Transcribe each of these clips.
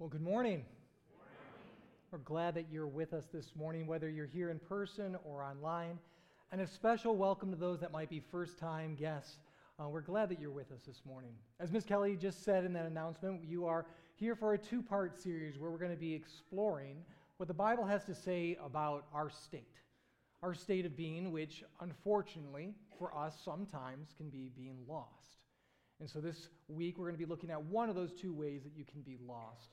Well, good morning. We're glad that you're with us this morning, whether you're here in person or online. And a special welcome to those that might be first time guests. Uh, we're glad that you're with us this morning. As Ms. Kelly just said in that announcement, you are here for a two part series where we're going to be exploring what the Bible has to say about our state. Our state of being, which unfortunately for us sometimes can be being lost. And so this week we're going to be looking at one of those two ways that you can be lost.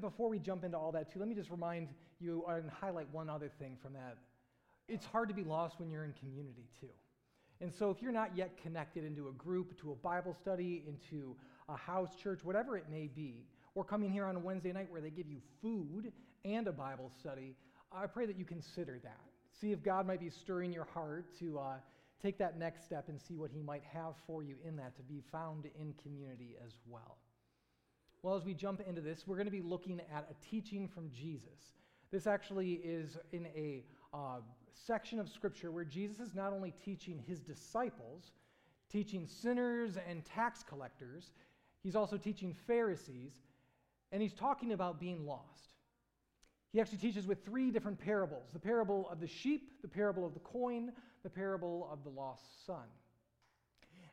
Before we jump into all that, too, let me just remind you and highlight one other thing from that. It's hard to be lost when you're in community, too. And so, if you're not yet connected into a group, to a Bible study, into a house church, whatever it may be, or coming here on a Wednesday night where they give you food and a Bible study, I pray that you consider that. See if God might be stirring your heart to uh, take that next step and see what He might have for you in that to be found in community as well. Well, as we jump into this, we're going to be looking at a teaching from Jesus. This actually is in a uh, section of Scripture where Jesus is not only teaching his disciples, teaching sinners and tax collectors, he's also teaching Pharisees, and he's talking about being lost. He actually teaches with three different parables the parable of the sheep, the parable of the coin, the parable of the lost son.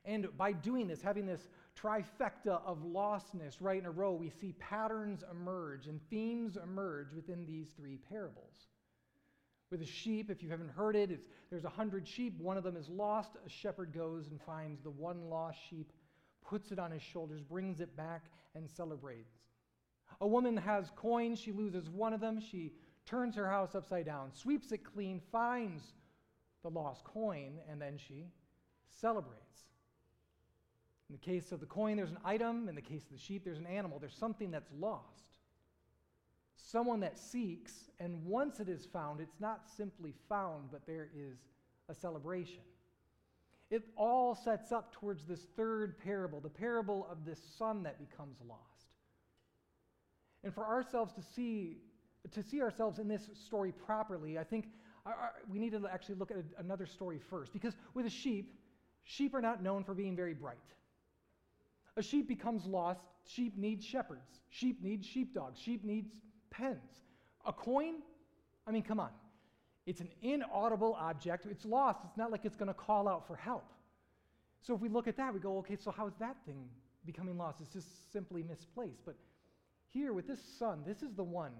And by doing this, having this trifecta of lostness right in a row, we see patterns emerge and themes emerge within these three parables. With a sheep, if you haven't heard it, there's a hundred sheep. One of them is lost. A shepherd goes and finds the one lost sheep, puts it on his shoulders, brings it back, and celebrates. A woman has coins. She loses one of them. She turns her house upside down, sweeps it clean, finds the lost coin, and then she celebrates. In the case of the coin, there's an item. In the case of the sheep, there's an animal. There's something that's lost. Someone that seeks, and once it is found, it's not simply found, but there is a celebration. It all sets up towards this third parable, the parable of this son that becomes lost. And for ourselves to see, to see ourselves in this story properly, I think uh, uh, we need to actually look at another story first. Because with a sheep, sheep are not known for being very bright. A sheep becomes lost. Sheep need shepherds. Sheep need sheepdogs. Sheep needs pens. A coin? I mean, come on. It's an inaudible object. It's lost. It's not like it's going to call out for help. So if we look at that, we go, okay, so how is that thing becoming lost? It's just simply misplaced. But here with this son, this is the one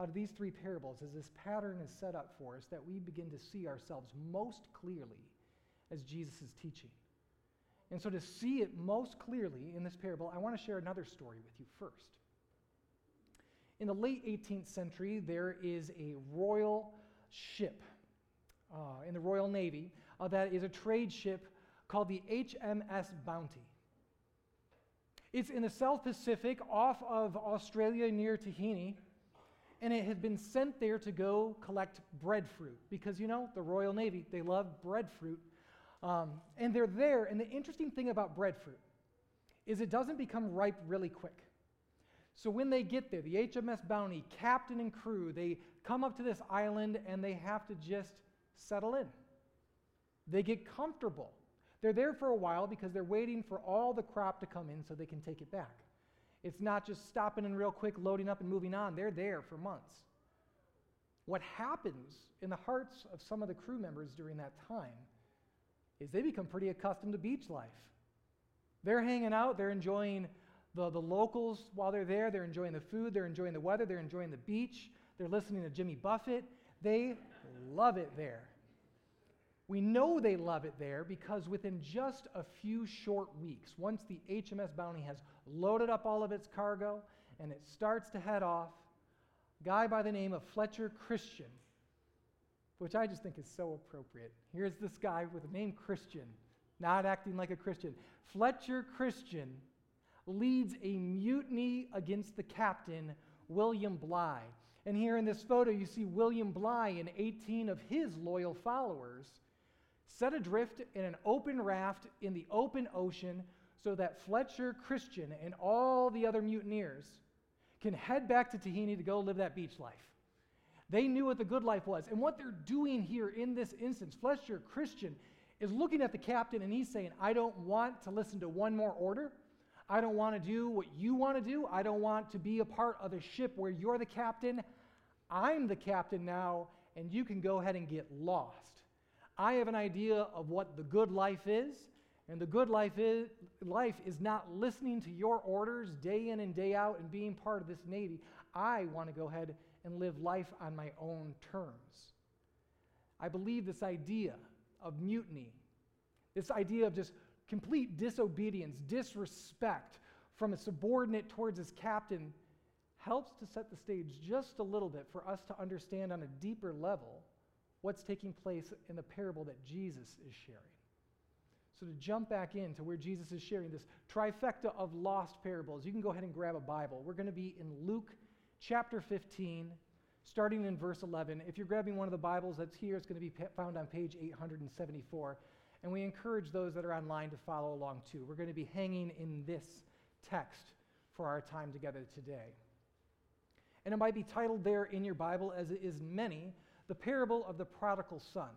out of these three parables, as this pattern is set up for us, that we begin to see ourselves most clearly as Jesus is teaching. And so, to see it most clearly in this parable, I want to share another story with you first. In the late 18th century, there is a royal ship uh, in the Royal Navy uh, that is a trade ship called the HMS Bounty. It's in the South Pacific off of Australia near Tahiti, and it had been sent there to go collect breadfruit because, you know, the Royal Navy, they love breadfruit um, and they're there, and the interesting thing about breadfruit is it doesn't become ripe really quick. So when they get there, the HMS Bounty, captain and crew, they come up to this island and they have to just settle in. They get comfortable. They're there for a while because they're waiting for all the crop to come in so they can take it back. It's not just stopping in real quick, loading up, and moving on. They're there for months. What happens in the hearts of some of the crew members during that time is they become pretty accustomed to beach life. They're hanging out, they're enjoying the, the locals while they're there, they're enjoying the food, they're enjoying the weather, they're enjoying the beach, they're listening to Jimmy Buffett. They love it there. We know they love it there because within just a few short weeks, once the HMS Bounty has loaded up all of its cargo and it starts to head off, a guy by the name of Fletcher Christian which I just think is so appropriate. Here's this guy with the name Christian, not acting like a Christian. Fletcher Christian leads a mutiny against the captain, William Bligh. And here in this photo, you see William Bligh and 18 of his loyal followers set adrift in an open raft in the open ocean so that Fletcher Christian and all the other mutineers can head back to Tahiti to go live that beach life. They knew what the good life was. And what they're doing here in this instance, Fletcher Christian is looking at the captain and he's saying, I don't want to listen to one more order. I don't want to do what you want to do. I don't want to be a part of a ship where you're the captain. I'm the captain now, and you can go ahead and get lost. I have an idea of what the good life is, and the good life is, life is not listening to your orders day in and day out and being part of this Navy. I want to go ahead and live life on my own terms. I believe this idea of mutiny, this idea of just complete disobedience, disrespect from a subordinate towards his captain, helps to set the stage just a little bit for us to understand on a deeper level what's taking place in the parable that Jesus is sharing. So, to jump back into where Jesus is sharing this trifecta of lost parables, you can go ahead and grab a Bible. We're going to be in Luke chapter 15, starting in verse 11. If you're grabbing one of the Bibles that's here, it's going to be found on page 874. And we encourage those that are online to follow along too. We're going to be hanging in this text for our time together today. And it might be titled there in your Bible, as it is many, the parable of the prodigal son.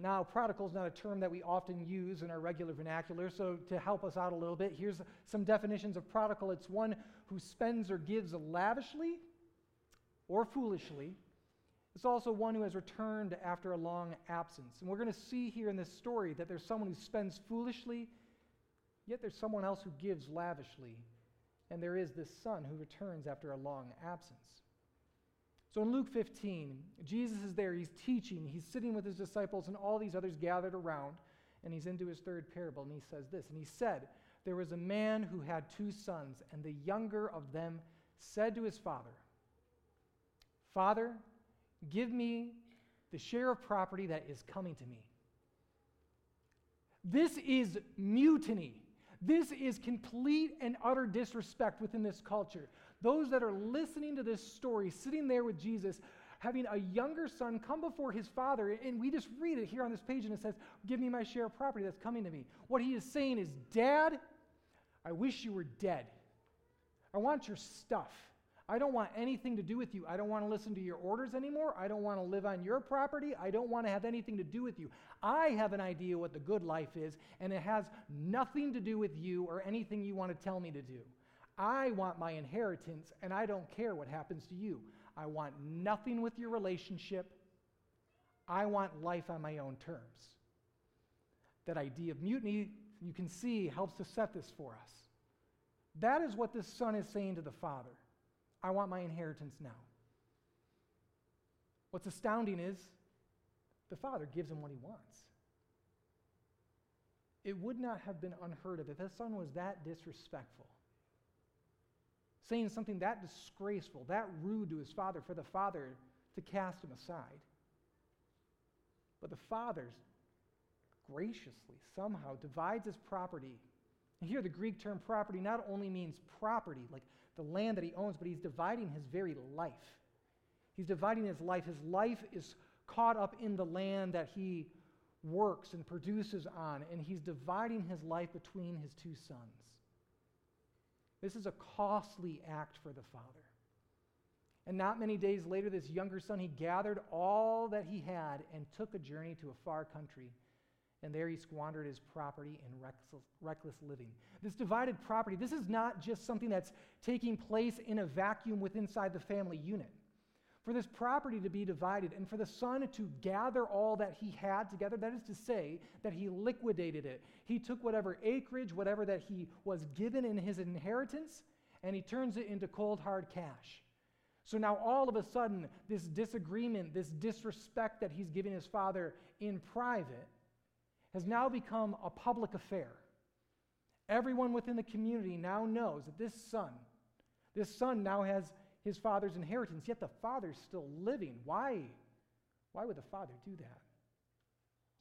Now, prodigal is not a term that we often use in our regular vernacular, so to help us out a little bit, here's some definitions of prodigal it's one who spends or gives lavishly or foolishly. It's also one who has returned after a long absence. And we're going to see here in this story that there's someone who spends foolishly, yet there's someone else who gives lavishly. And there is this son who returns after a long absence. So in Luke 15, Jesus is there, he's teaching, he's sitting with his disciples, and all these others gathered around, and he's into his third parable, and he says this. And he said, There was a man who had two sons, and the younger of them said to his father, Father, give me the share of property that is coming to me. This is mutiny. This is complete and utter disrespect within this culture those that are listening to this story, sitting there with Jesus, having a younger son come before his father, and we just read it here on this page, and it says, Give me my share of property that's coming to me. What he is saying is, Dad, I wish you were dead. I want your stuff. I don't want anything to do with you. I don't want to listen to your orders anymore. I don't want to live on your property. I don't want to have anything to do with you. I have an idea what the good life is, and it has nothing to do with you or anything you want to tell me to do. I want my inheritance, and I don't care what happens to you. I want nothing with your relationship. I want life on my own terms. That idea of mutiny, you can see, helps to set this for us. That is what this son is saying to the father I want my inheritance now. What's astounding is the father gives him what he wants. It would not have been unheard of if his son was that disrespectful saying something that disgraceful, that rude to his father, for the father to cast him aside. But the father graciously somehow divides his property. And here, the Greek term property not only means property, like the land that he owns, but he's dividing his very life. He's dividing his life. His life is caught up in the land that he works and produces on, and he's dividing his life between his two sons. This is a costly act for the father. And not many days later, this younger son, he gathered all that he had and took a journey to a far country. And there he squandered his property in reckless, reckless living. This divided property, this is not just something that's taking place in a vacuum within inside the family unit for this property to be divided and for the son to gather all that he had together. That is to say, that he liquidated it. He took whatever acreage, whatever that he was given in his inheritance, and he turns it into cold, hard cash. So now, all of a sudden, this disagreement, this disrespect that he's giving his father in private, has now become a public affair. Everyone within the community now knows that this son, this son now has his father's inheritance, yet the father's still living. Why? Why would the father do that?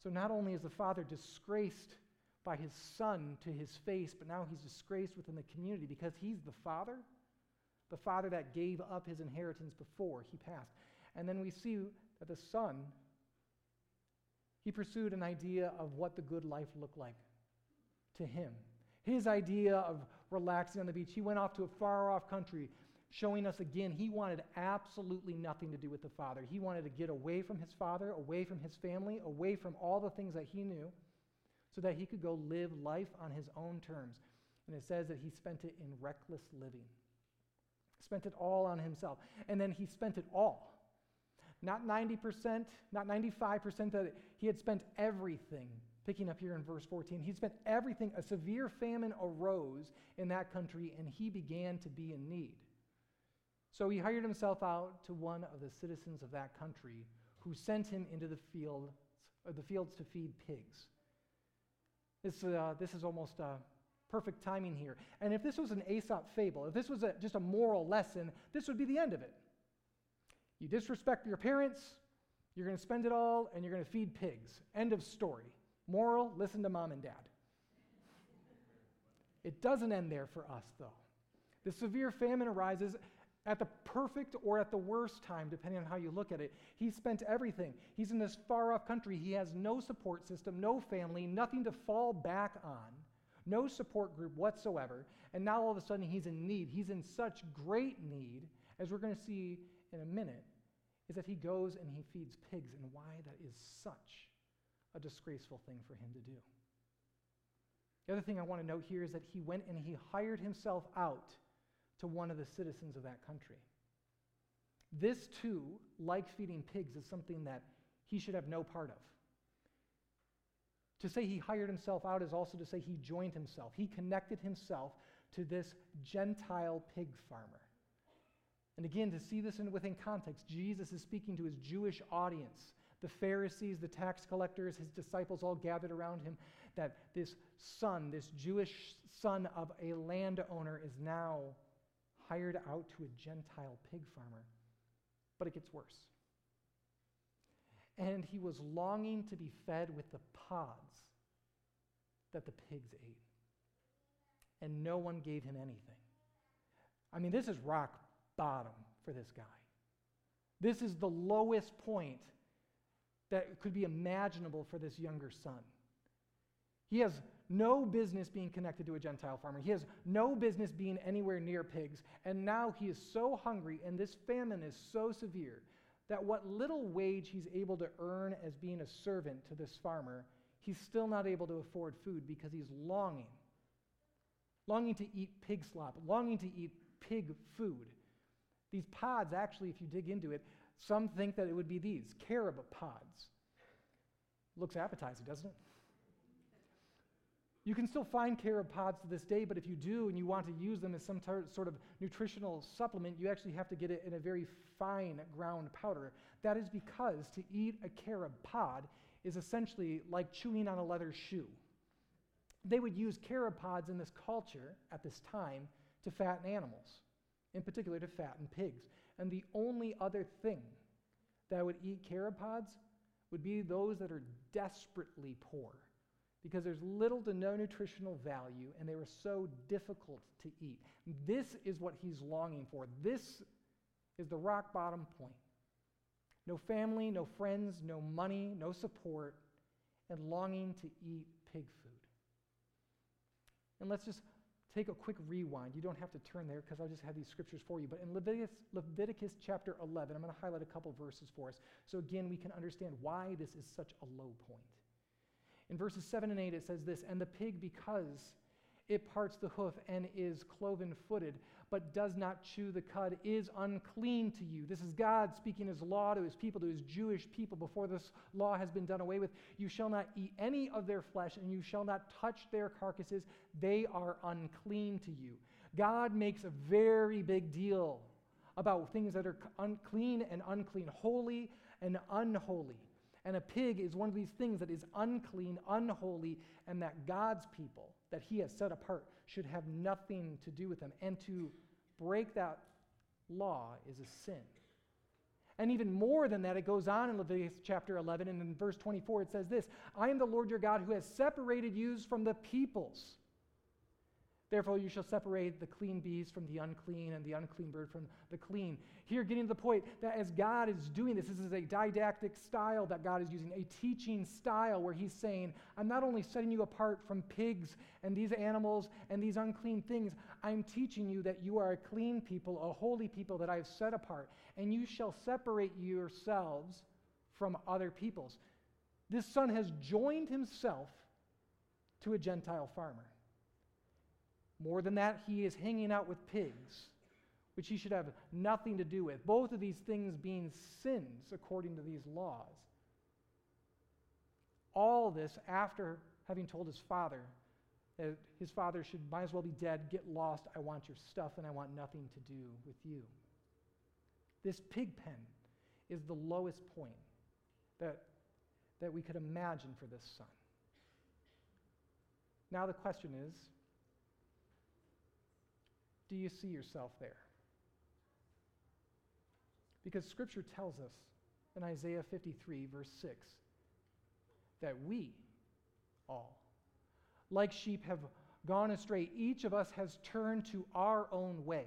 So not only is the father disgraced by his son to his face, but now he's disgraced within the community because he's the father, the father that gave up his inheritance before he passed. And then we see that the son, he pursued an idea of what the good life looked like to him. His idea of relaxing on the beach. He went off to a far off country showing us again he wanted absolutely nothing to do with the Father. He wanted to get away from his Father, away from his family, away from all the things that he knew, so that he could go live life on his own terms. And it says that he spent it in reckless living. Spent it all on himself. And then he spent it all. Not 90%, not 95%, that he had spent everything. Picking up here in verse 14, he spent everything. A severe famine arose in that country, and he began to be in need. So he hired himself out to one of the citizens of that country who sent him into the fields, or the fields to feed pigs. This, uh, this is almost uh, perfect timing here. And if this was an Aesop fable, if this was a, just a moral lesson, this would be the end of it. You disrespect your parents, you're going to spend it all, and you're going to feed pigs. End of story. Moral listen to mom and dad. It doesn't end there for us, though. The severe famine arises at the perfect or at the worst time, depending on how you look at it. He spent everything. He's in this far off country. He has no support system, no family, nothing to fall back on, no support group whatsoever. And now all of a sudden he's in need. He's in such great need, as we're going to see in a minute, is that he goes and he feeds pigs, and why that is such a disgraceful thing for him to do. The other thing I want to note here is that he went and he hired himself out to one of the citizens of that country. This, too, like feeding pigs, is something that he should have no part of. To say he hired himself out is also to say he joined himself. He connected himself to this Gentile pig farmer. And again, to see this in, within context, Jesus is speaking to his Jewish audience. The Pharisees, the tax collectors, his disciples all gathered around him. That this son, this Jewish son of a landowner, is now hired out to a Gentile pig farmer. But it gets worse. And he was longing to be fed with the pods that the pigs ate. And no one gave him anything. I mean, this is rock bottom for this guy. This is the lowest point that could be imaginable for this younger son. He has no business being connected to a Gentile farmer. He has no business being anywhere near pigs. And now he is so hungry, and this famine is so severe that what little wage he's able to earn as being a servant to this farmer, he's still not able to afford food because he's longing. Longing to eat pig slop, longing to eat pig food. These pods, actually, if you dig into it, some think that it would be these carob pods. Looks appetizing, doesn't it? You can still find carob pods to this day, but if you do and you want to use them as some tar- sort of nutritional supplement, you actually have to get it in a very fine ground powder. That is because to eat a carob pod is essentially like chewing on a leather shoe. They would use carob pods in this culture at this time to fatten animals, in particular to fatten pigs. And the only other thing that would eat carob pods would be those that are desperately poor because there's little to no nutritional value and they were so difficult to eat. This is what he's longing for. This is the rock bottom point. No family, no friends, no money, no support, and longing to eat pig food. And let's just take a quick rewind. You don't have to turn there because I'll just have these scriptures for you. But in Leviticus, Leviticus chapter 11, I'm going to highlight a couple verses for us. So again, we can understand why this is such a low point. In verses 7 and 8, it says this And the pig, because it parts the hoof and is cloven footed, but does not chew the cud, is unclean to you. This is God speaking his law to his people, to his Jewish people, before this law has been done away with. You shall not eat any of their flesh, and you shall not touch their carcasses. They are unclean to you. God makes a very big deal about things that are unclean and unclean, holy and unholy. And a pig is one of these things that is unclean, unholy, and that God's people, that He has set apart, should have nothing to do with them. And to break that law is a sin. And even more than that, it goes on in Leviticus chapter 11, and in verse 24, it says this I am the Lord your God who has separated you from the peoples Therefore, you shall separate the clean beast from the unclean and the unclean bird from the clean. Here, getting to the point that as God is doing this, this is a didactic style that God is using, a teaching style where He's saying, I'm not only setting you apart from pigs and these animals and these unclean things, I'm teaching you that you are a clean people, a holy people that I have set apart, and you shall separate yourselves from other peoples. This son has joined himself to a Gentile farmer. More than that, he is hanging out with pigs, which he should have nothing to do with. Both of these things being sins according to these laws. All this after having told his father that his father should might as well be dead, get lost, I want your stuff, and I want nothing to do with you. This pig pen is the lowest point that, that we could imagine for this son. Now the question is do you see yourself there? Because Scripture tells us in Isaiah 53, verse 6, that we all, like sheep, have gone astray. Each of us has turned to our own way.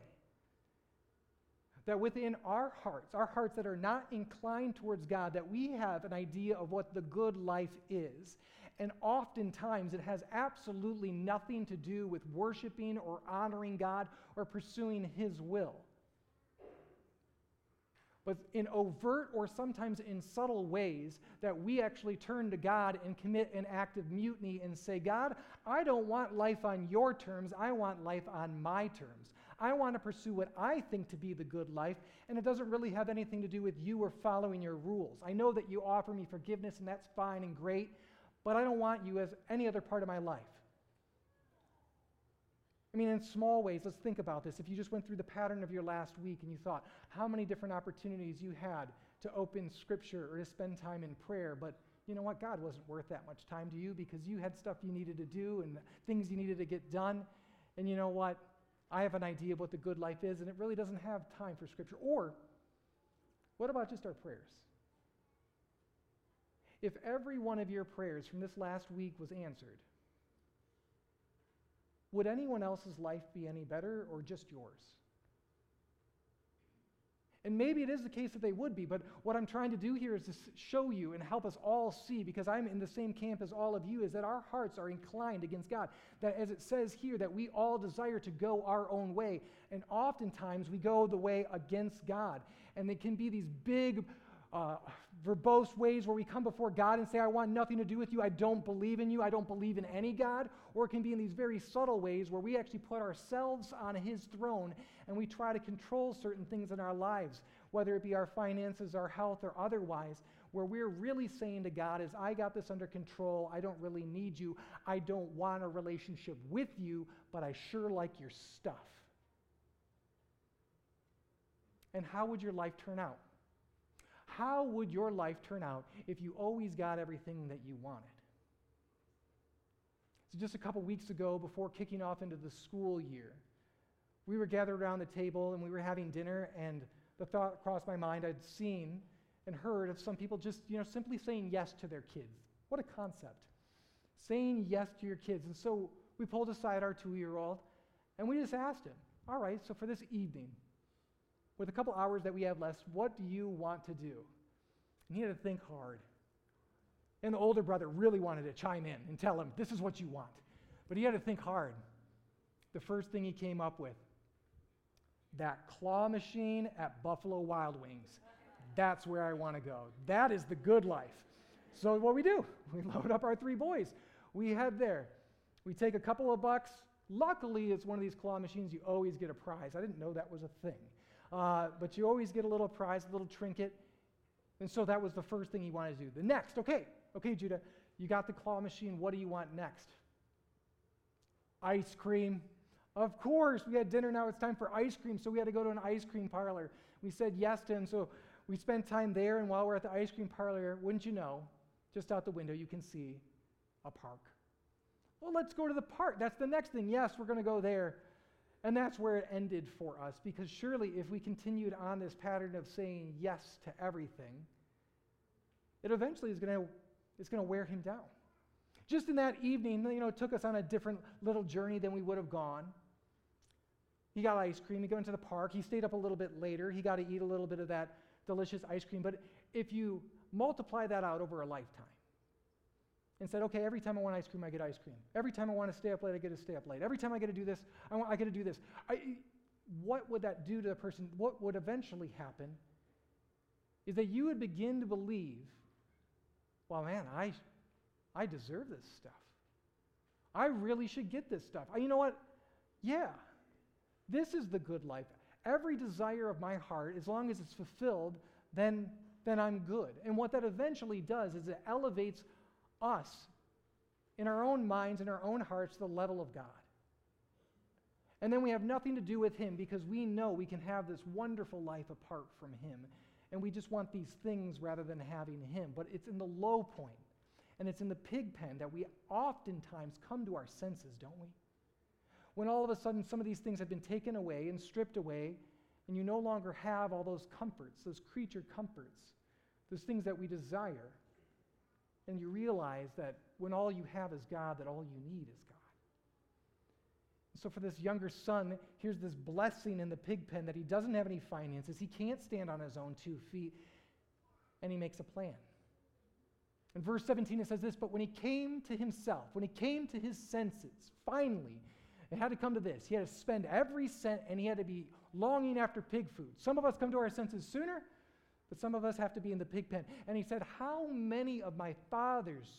That within our hearts, our hearts that are not inclined towards God, that we have an idea of what the good life is. And oftentimes it has absolutely nothing to do with worshiping or honoring God or pursuing His will but in overt or sometimes in subtle ways that we actually turn to God and commit an act of mutiny and say, God, I don't want life on your terms, I want life on my terms. I want to pursue what I think to be the good life, and it doesn't really have anything to do with you or following your rules. I know that you offer me forgiveness, and that's fine and great, but I don't want you as any other part of my life. I mean, in small ways, let's think about this. If you just went through the pattern of your last week and you thought how many different opportunities you had to open Scripture or to spend time in prayer, but you know what? God wasn't worth that much time to you because you had stuff you needed to do and things you needed to get done. And you know what? I have an idea of what the good life is, and it really doesn't have time for Scripture. Or, what about just our prayers? If every one of your prayers from this last week was answered, would anyone else's life be any better or just yours? And maybe it is the case that they would be, but what I'm trying to do here is to show you and help us all see, because I'm in the same camp as all of you, is that our hearts are inclined against God. That as it says here, that we all desire to go our own way. And oftentimes we go the way against God. And it can be these big, uh, verbose ways where we come before God and say, I want nothing to do with you. I don't believe in you. I don't believe in any God. Or it can be in these very subtle ways where we actually put ourselves on his throne and we try to control certain things in our lives, whether it be our finances, our health, or otherwise, where we're really saying to God is, I got this under control. I don't really need you. I don't want a relationship with you, but I sure like your stuff. And how would your life turn out? How would your life turn out if you always got everything that you wanted? So, just a couple weeks ago, before kicking off into the school year, we were gathered around the table and we were having dinner, and the thought crossed my mind I'd seen and heard of some people just, you know, simply saying yes to their kids. What a concept. Saying yes to your kids. And so we pulled aside our two year old and we just asked him, All right, so for this evening, with a couple hours that we have left, what do you want to do? And he had to think hard. And the older brother really wanted to chime in and tell him, this is what you want. But he had to think hard. The first thing he came up with that claw machine at Buffalo Wild Wings. That's where I want to go. That is the good life. So, what we do, we load up our three boys. We head there. We take a couple of bucks. Luckily, it's one of these claw machines, you always get a prize. I didn't know that was a thing. Uh, but you always get a little prize, a little trinket. And so that was the first thing he wanted to do. The next, okay, okay, Judah, you got the claw machine. What do you want next? Ice cream. Of course, we had dinner. Now it's time for ice cream. So we had to go to an ice cream parlor. We said yes to him. So we spent time there. And while we're at the ice cream parlor, wouldn't you know, just out the window, you can see a park. Well, let's go to the park. That's the next thing. Yes, we're going to go there. And that's where it ended for us, because surely if we continued on this pattern of saying yes to everything, it eventually is going to it's going to wear him down. Just in that evening, you know, it took us on a different little journey than we would have gone. He got ice cream. He went to the park. He stayed up a little bit later. He got to eat a little bit of that delicious ice cream. But if you multiply that out over a lifetime, and said, okay, every time I want ice cream, I get ice cream. Every time I want to stay up late, I get to stay up late. Every time I get to do this, I, want, I get to do this. I, what would that do to the person? What would eventually happen is that you would begin to believe, well, man, I, I deserve this stuff. I really should get this stuff. I, you know what? yeah, this is the good life. Every desire of my heart, as long as it's fulfilled, then, then I'm good. And what that eventually does is it elevates us in our own minds in our own hearts the level of God. And then we have nothing to do with Him because we know we can have this wonderful life apart from Him. And we just want these things rather than having Him. But it's in the low point and it's in the pig pen that we oftentimes come to our senses, don't we? When all of a sudden some of these things have been taken away and stripped away, and you no longer have all those comforts, those creature comforts, those things that we desire, and you realize that when all you have is God, that all you need is God. So, for this younger son, here's this blessing in the pig pen that he doesn't have any finances, he can't stand on his own two feet, and he makes a plan. In verse 17, it says this But when he came to himself, when he came to his senses, finally, it had to come to this. He had to spend every cent and he had to be longing after pig food. Some of us come to our senses sooner, but some of us have to be in the pig pen. And he said, How many of my father's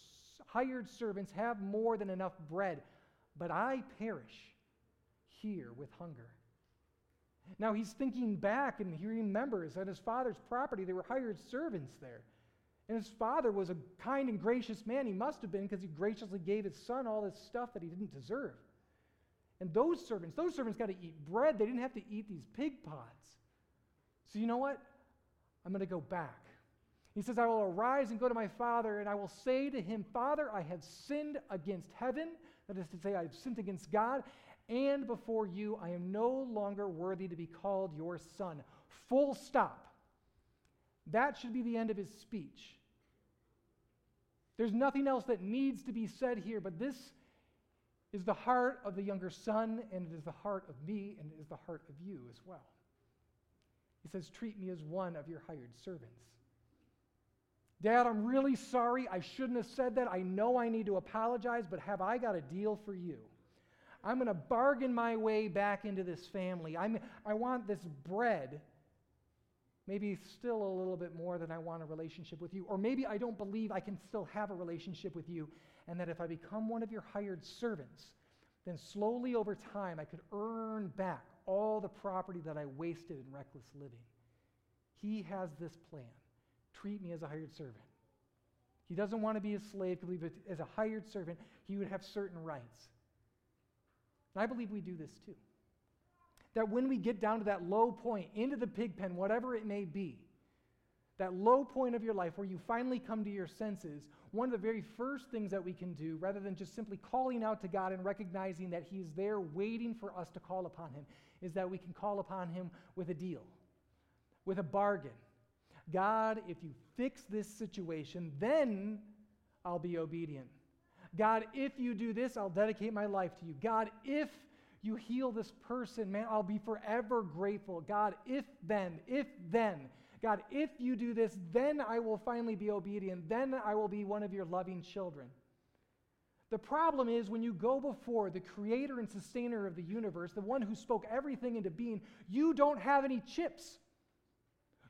hired servants have more than enough bread, but I perish here with hunger? Now he's thinking back and he remembers that his father's property, there were hired servants there. And his father was a kind and gracious man. He must have been because he graciously gave his son all this stuff that he didn't deserve. And those servants, those servants got to eat bread. They didn't have to eat these pig pods. So you know what? I'm going to go back. He says, I will arise and go to my father, and I will say to him, Father, I have sinned against heaven. That is to say, I have sinned against God, and before you, I am no longer worthy to be called your son. Full stop. That should be the end of his speech. There's nothing else that needs to be said here, but this is the heart of the younger son, and it is the heart of me, and it is the heart of you as well. He says, Treat me as one of your hired servants. Dad, I'm really sorry. I shouldn't have said that. I know I need to apologize, but have I got a deal for you? I'm going to bargain my way back into this family. I'm, I want this bread Maybe still a little bit more than I want a relationship with you. Or maybe I don't believe I can still have a relationship with you, and that if I become one of your hired servants, then slowly over time I could earn back all the property that I wasted in reckless living. He has this plan treat me as a hired servant. He doesn't want to be a slave because as a hired servant, he would have certain rights. And I believe we do this too that when we get down to that low point, into the pig pen, whatever it may be, that low point of your life where you finally come to your senses, one of the very first things that we can do, rather than just simply calling out to God and recognizing that He's there waiting for us to call upon Him, is that we can call upon Him with a deal, with a bargain. God, if you fix this situation, then I'll be obedient. God, if you do this, I'll dedicate my life to you. God, if you heal this person, man, I'll be forever grateful. God, if then, if then, God, if you do this, then I will finally be obedient. Then I will be one of your loving children. The problem is when you go before the creator and sustainer of the universe, the one who spoke everything into being, you don't have any chips.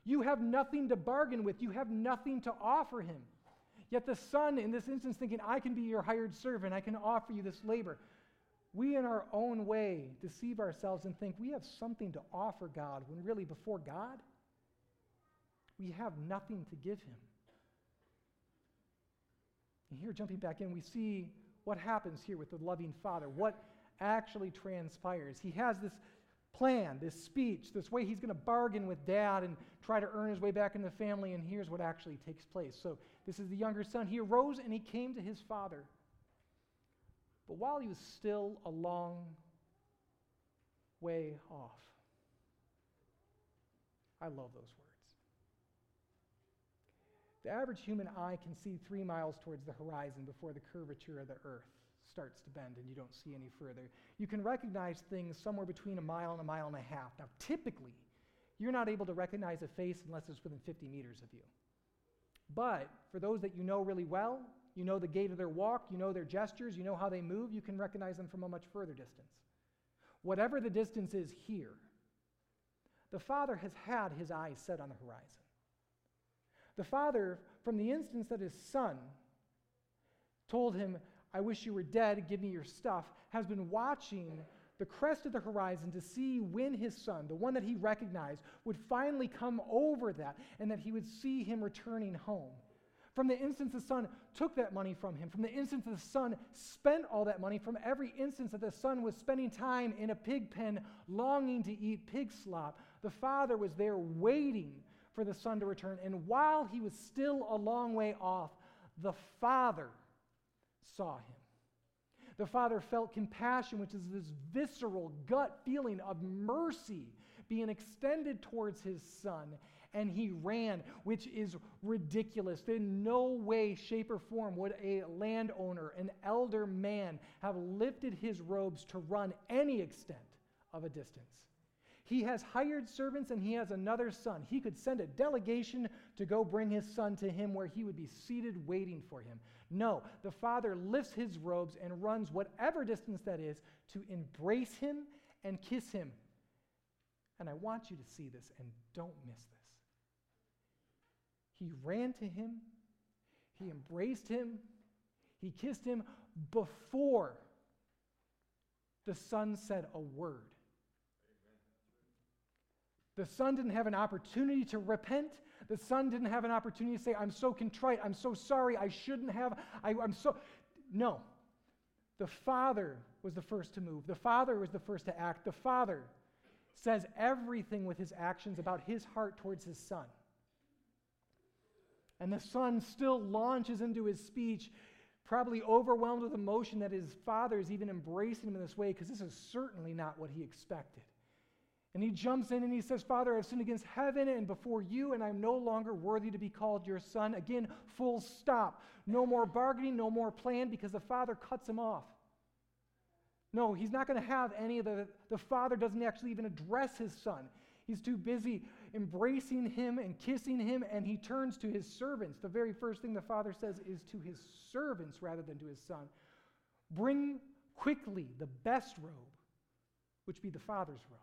You have nothing to bargain with, you have nothing to offer him. Yet the son, in this instance, thinking, I can be your hired servant, I can offer you this labor we, in our own way, deceive ourselves and think we have something to offer God when really, before God, we have nothing to give Him. And here, jumping back in, we see what happens here with the loving Father, what actually transpires. He has this plan, this speech, this way he's going to bargain with dad and try to earn his way back in the family, and here's what actually takes place. So, this is the younger son. He arose and he came to his father. But while he was still a long way off, I love those words. The average human eye can see three miles towards the horizon before the curvature of the earth starts to bend and you don't see any further. You can recognize things somewhere between a mile and a mile and a half. Now, typically, you're not able to recognize a face unless it's within 50 meters of you. But for those that you know really well, you know the gait of their walk, you know their gestures, you know how they move, you can recognize them from a much further distance. Whatever the distance is here, the Father has had his eyes set on the horizon. The Father, from the instance that his Son told him, I wish you were dead, give me your stuff, has been watching the crest of the horizon to see when his son, the one that he recognized, would finally come over that and that he would see him returning home. From the instance the son took that money from him, from the instance the son spent all that money, from every instance that the son was spending time in a pig pen longing to eat pig slop, the father was there waiting for the son to return. And while he was still a long way off, the father saw him. The father felt compassion, which is this visceral gut feeling of mercy being extended towards his son, and he ran, which is ridiculous. In no way, shape, or form would a landowner, an elder man, have lifted his robes to run any extent of a distance. He has hired servants and he has another son. He could send a delegation to go bring his son to him where he would be seated waiting for him. No, the father lifts his robes and runs whatever distance that is to embrace him and kiss him. And I want you to see this and don't miss this. He ran to him, he embraced him, he kissed him before the son said a word. The son didn't have an opportunity to repent. The son didn't have an opportunity to say, I'm so contrite, I'm so sorry, I shouldn't have, I, am so. No. The father was the first to move. The father was the first to act. The father says everything with his actions about his heart towards his son. And the son still launches into his speech, probably overwhelmed with emotion that his father is even embracing him in this way, because this is certainly not what he expected. And he jumps in and he says, Father, I've sinned against heaven and before you, and I'm no longer worthy to be called your son. Again, full stop. No more bargaining, no more plan, because the father cuts him off. No, he's not going to have any of the. The father doesn't actually even address his son. He's too busy embracing him and kissing him, and he turns to his servants. The very first thing the father says is to his servants rather than to his son Bring quickly the best robe, which be the father's robe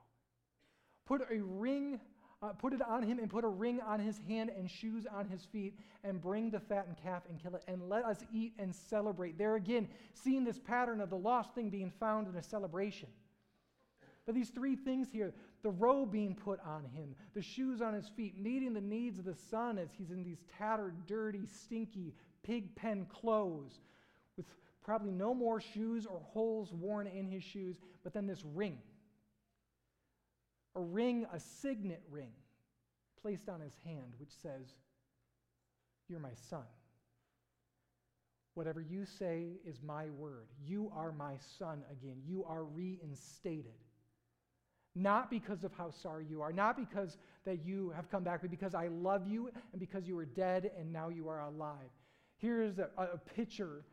Put a ring, uh, put it on him, and put a ring on his hand and shoes on his feet, and bring the fattened calf and kill it, and let us eat and celebrate. There again, seeing this pattern of the lost thing being found in a celebration. But these three things here the robe being put on him, the shoes on his feet, meeting the needs of the son as he's in these tattered, dirty, stinky pig pen clothes, with probably no more shoes or holes worn in his shoes, but then this ring a ring, a signet ring, placed on his hand, which says, You're my son. Whatever you say is my word. You are my son again. You are reinstated. Not because of how sorry you are, not because that you have come back, but because I love you and because you were dead and now you are alive. Here's a, a picture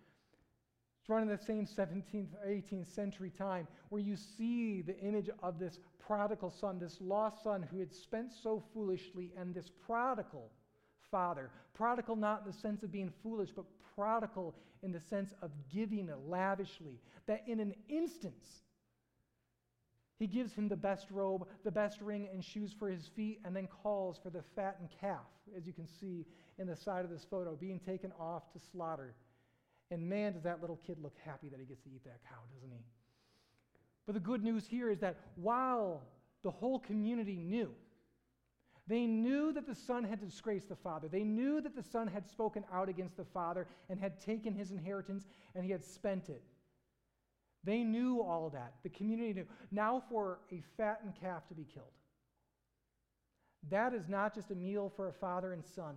it's in the same 17th, or 18th century time where you see the image of this prodigal son, this lost son who had spent so foolishly, and this prodigal father. Prodigal not in the sense of being foolish, but prodigal in the sense of giving lavishly. That in an instance, he gives him the best robe, the best ring, and shoes for his feet, and then calls for the fattened calf, as you can see in the side of this photo, being taken off to slaughter. And man, does that little kid look happy that he gets to eat that cow, doesn't he? But the good news here is that while the whole community knew, they knew that the son had disgraced the father. They knew that the son had spoken out against the father and had taken his inheritance and he had spent it. They knew all that. The community knew. Now, for a fattened calf to be killed. That is not just a meal for a father and son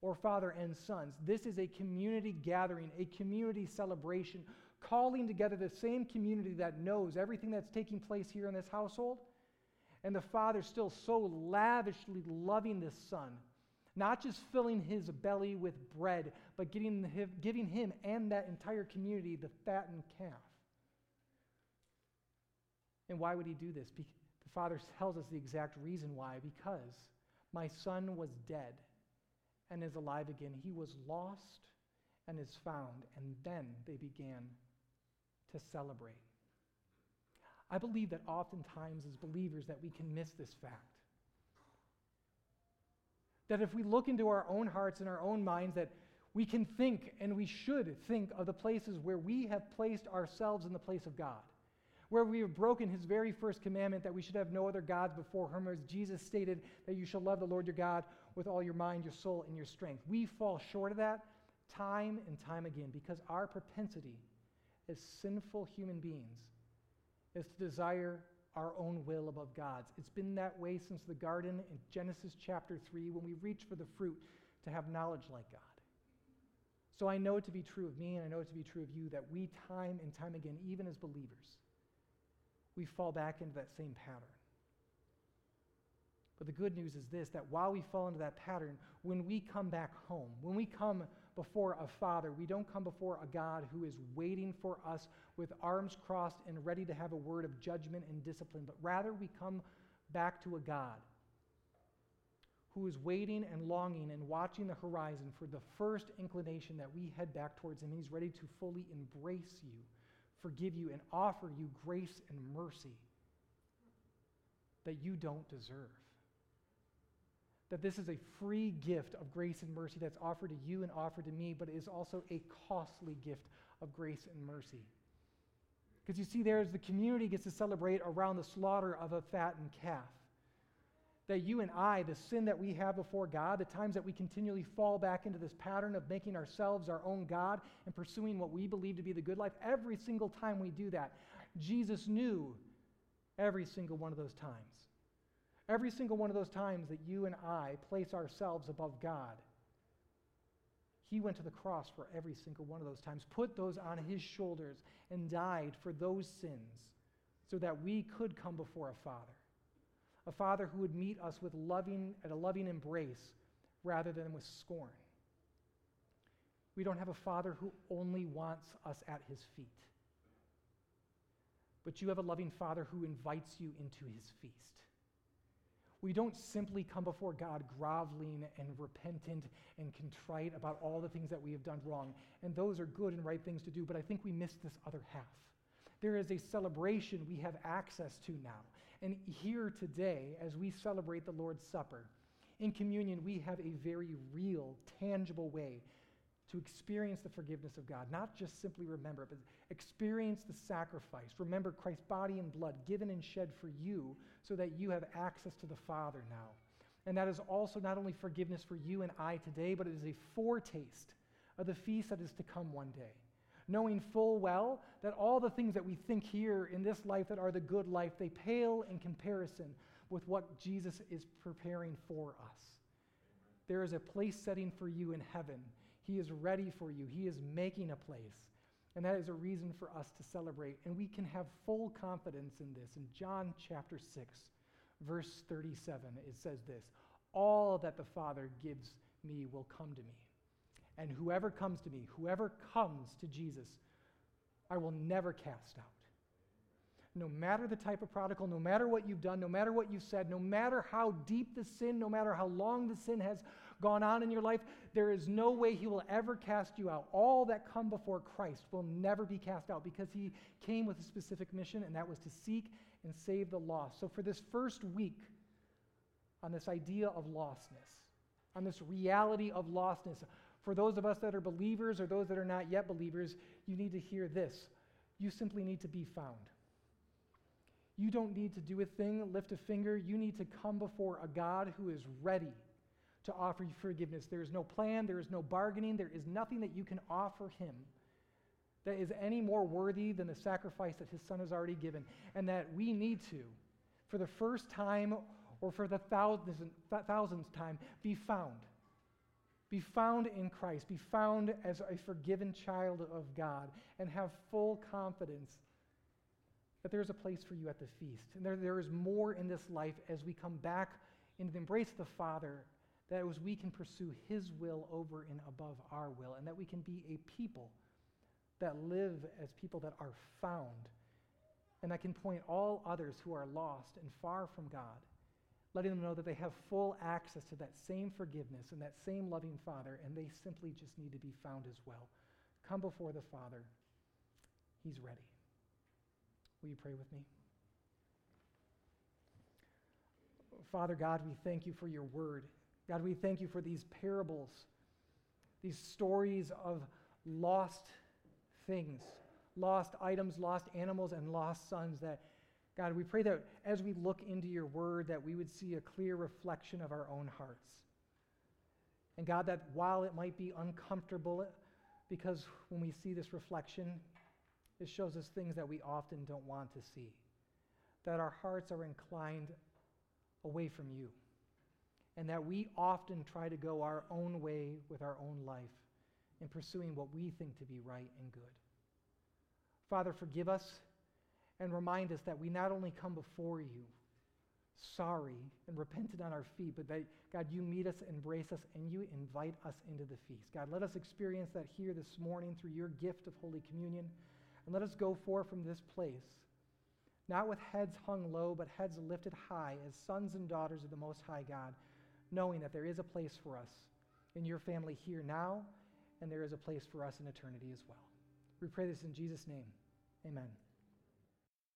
or father and sons. This is a community gathering, a community celebration, calling together the same community that knows everything that's taking place here in this household. And the father still so lavishly loving this son, not just filling his belly with bread, but getting him, giving him and that entire community the fattened calf. And why would he do this? Be- the father tells us the exact reason why. Because my son was dead and is alive again. He was lost and is found. And then they began to celebrate. I believe that oftentimes as believers that we can miss this fact. That if we look into our own hearts and our own minds, that we can think and we should think of the places where we have placed ourselves in the place of God, where we have broken his very first commandment that we should have no other gods before him, as Jesus stated that you shall love the Lord your God with all your mind, your soul, and your strength. We fall short of that time and time again because our propensity as sinful human beings is to desire our own will above God's. It's been that way since the garden in Genesis chapter 3 when we reach for the fruit to have knowledge like God. So I know it to be true of me and I know it to be true of you that we, time and time again, even as believers, we fall back into that same pattern. But the good news is this that while we fall into that pattern, when we come back home, when we come before a father, we don't come before a God who is waiting for us with arms crossed and ready to have a word of judgment and discipline, but rather we come back to a God who is waiting and longing and watching the horizon for the first inclination that we head back towards him. He's ready to fully embrace you, forgive you, and offer you grace and mercy that you don't deserve that this is a free gift of grace and mercy that's offered to you and offered to me, but it is also a costly gift of grace and mercy. Because you see, there as the community gets to celebrate around the slaughter of a fattened calf. That you and I, the sin that we have before God, the times that we continually fall back into this pattern of making ourselves our own God and pursuing what we believe to be the good life, every single time we do that, Jesus knew every single one of those times. Every single one of those times that you and I place ourselves above God, He went to the cross for every single one of those times, put those on His shoulders, and died for those sins so that we could come before a Father. A Father who would meet us with loving, at a loving embrace rather than with scorn. We don't have a Father who only wants us at His feet. But you have a loving Father who invites you into His feast we don't simply come before God groveling and repentant and contrite about all the things that we have done wrong. And those are good and right things to do, but I think we miss this other half. There is a celebration we have access to now. And here today, as we celebrate the Lord's Supper, in communion, we have a very real, tangible way to experience the forgiveness of God. Not just simply remember, but experience the sacrifice. Remember Christ's body and blood given and shed for you so that you have access to the Father now. And that is also not only forgiveness for you and I today, but it is a foretaste of the feast that is to come one day. Knowing full well that all the things that we think here in this life that are the good life, they pale in comparison with what Jesus is preparing for us. There is a place setting for you in heaven he is ready for you, He is making a place. And that is a reason for us to celebrate. And we can have full confidence in this. In John chapter 6, verse 37, it says this All that the Father gives me will come to me. And whoever comes to me, whoever comes to Jesus, I will never cast out. No matter the type of prodigal, no matter what you've done, no matter what you've said, no matter how deep the sin, no matter how long the sin has gone on in your life, there is no way he will ever cast you out. All that come before Christ will never be cast out because he came with a specific mission, and that was to seek and save the lost. So, for this first week, on this idea of lostness, on this reality of lostness, for those of us that are believers or those that are not yet believers, you need to hear this. You simply need to be found. You don't need to do a thing, lift a finger. You need to come before a God who is ready to offer you forgiveness. There is no plan, there is no bargaining, there is nothing that you can offer him that is any more worthy than the sacrifice that his son has already given. And that we need to, for the first time or for the thousandth, thousandth time, be found. Be found in Christ. Be found as a forgiven child of God and have full confidence that there's a place for you at the feast. And there, there is more in this life as we come back into the embrace of the Father that was we can pursue his will over and above our will, and that we can be a people that live as people that are found, and that can point all others who are lost and far from God, letting them know that they have full access to that same forgiveness and that same loving Father, and they simply just need to be found as well. Come before the Father. He's ready. Will you pray with me? Father God, we thank you for your word. God, we thank you for these parables, these stories of lost things, lost items, lost animals, and lost sons. That, God, we pray that as we look into your word, that we would see a clear reflection of our own hearts. And God, that while it might be uncomfortable, because when we see this reflection, it shows us things that we often don't want to see. That our hearts are inclined away from you. And that we often try to go our own way with our own life in pursuing what we think to be right and good. Father, forgive us and remind us that we not only come before you sorry and repentant on our feet, but that, God, you meet us, embrace us, and you invite us into the feast. God, let us experience that here this morning through your gift of Holy Communion. And let us go forth from this place, not with heads hung low, but heads lifted high as sons and daughters of the Most High God, knowing that there is a place for us in your family here now, and there is a place for us in eternity as well. We pray this in Jesus' name. Amen.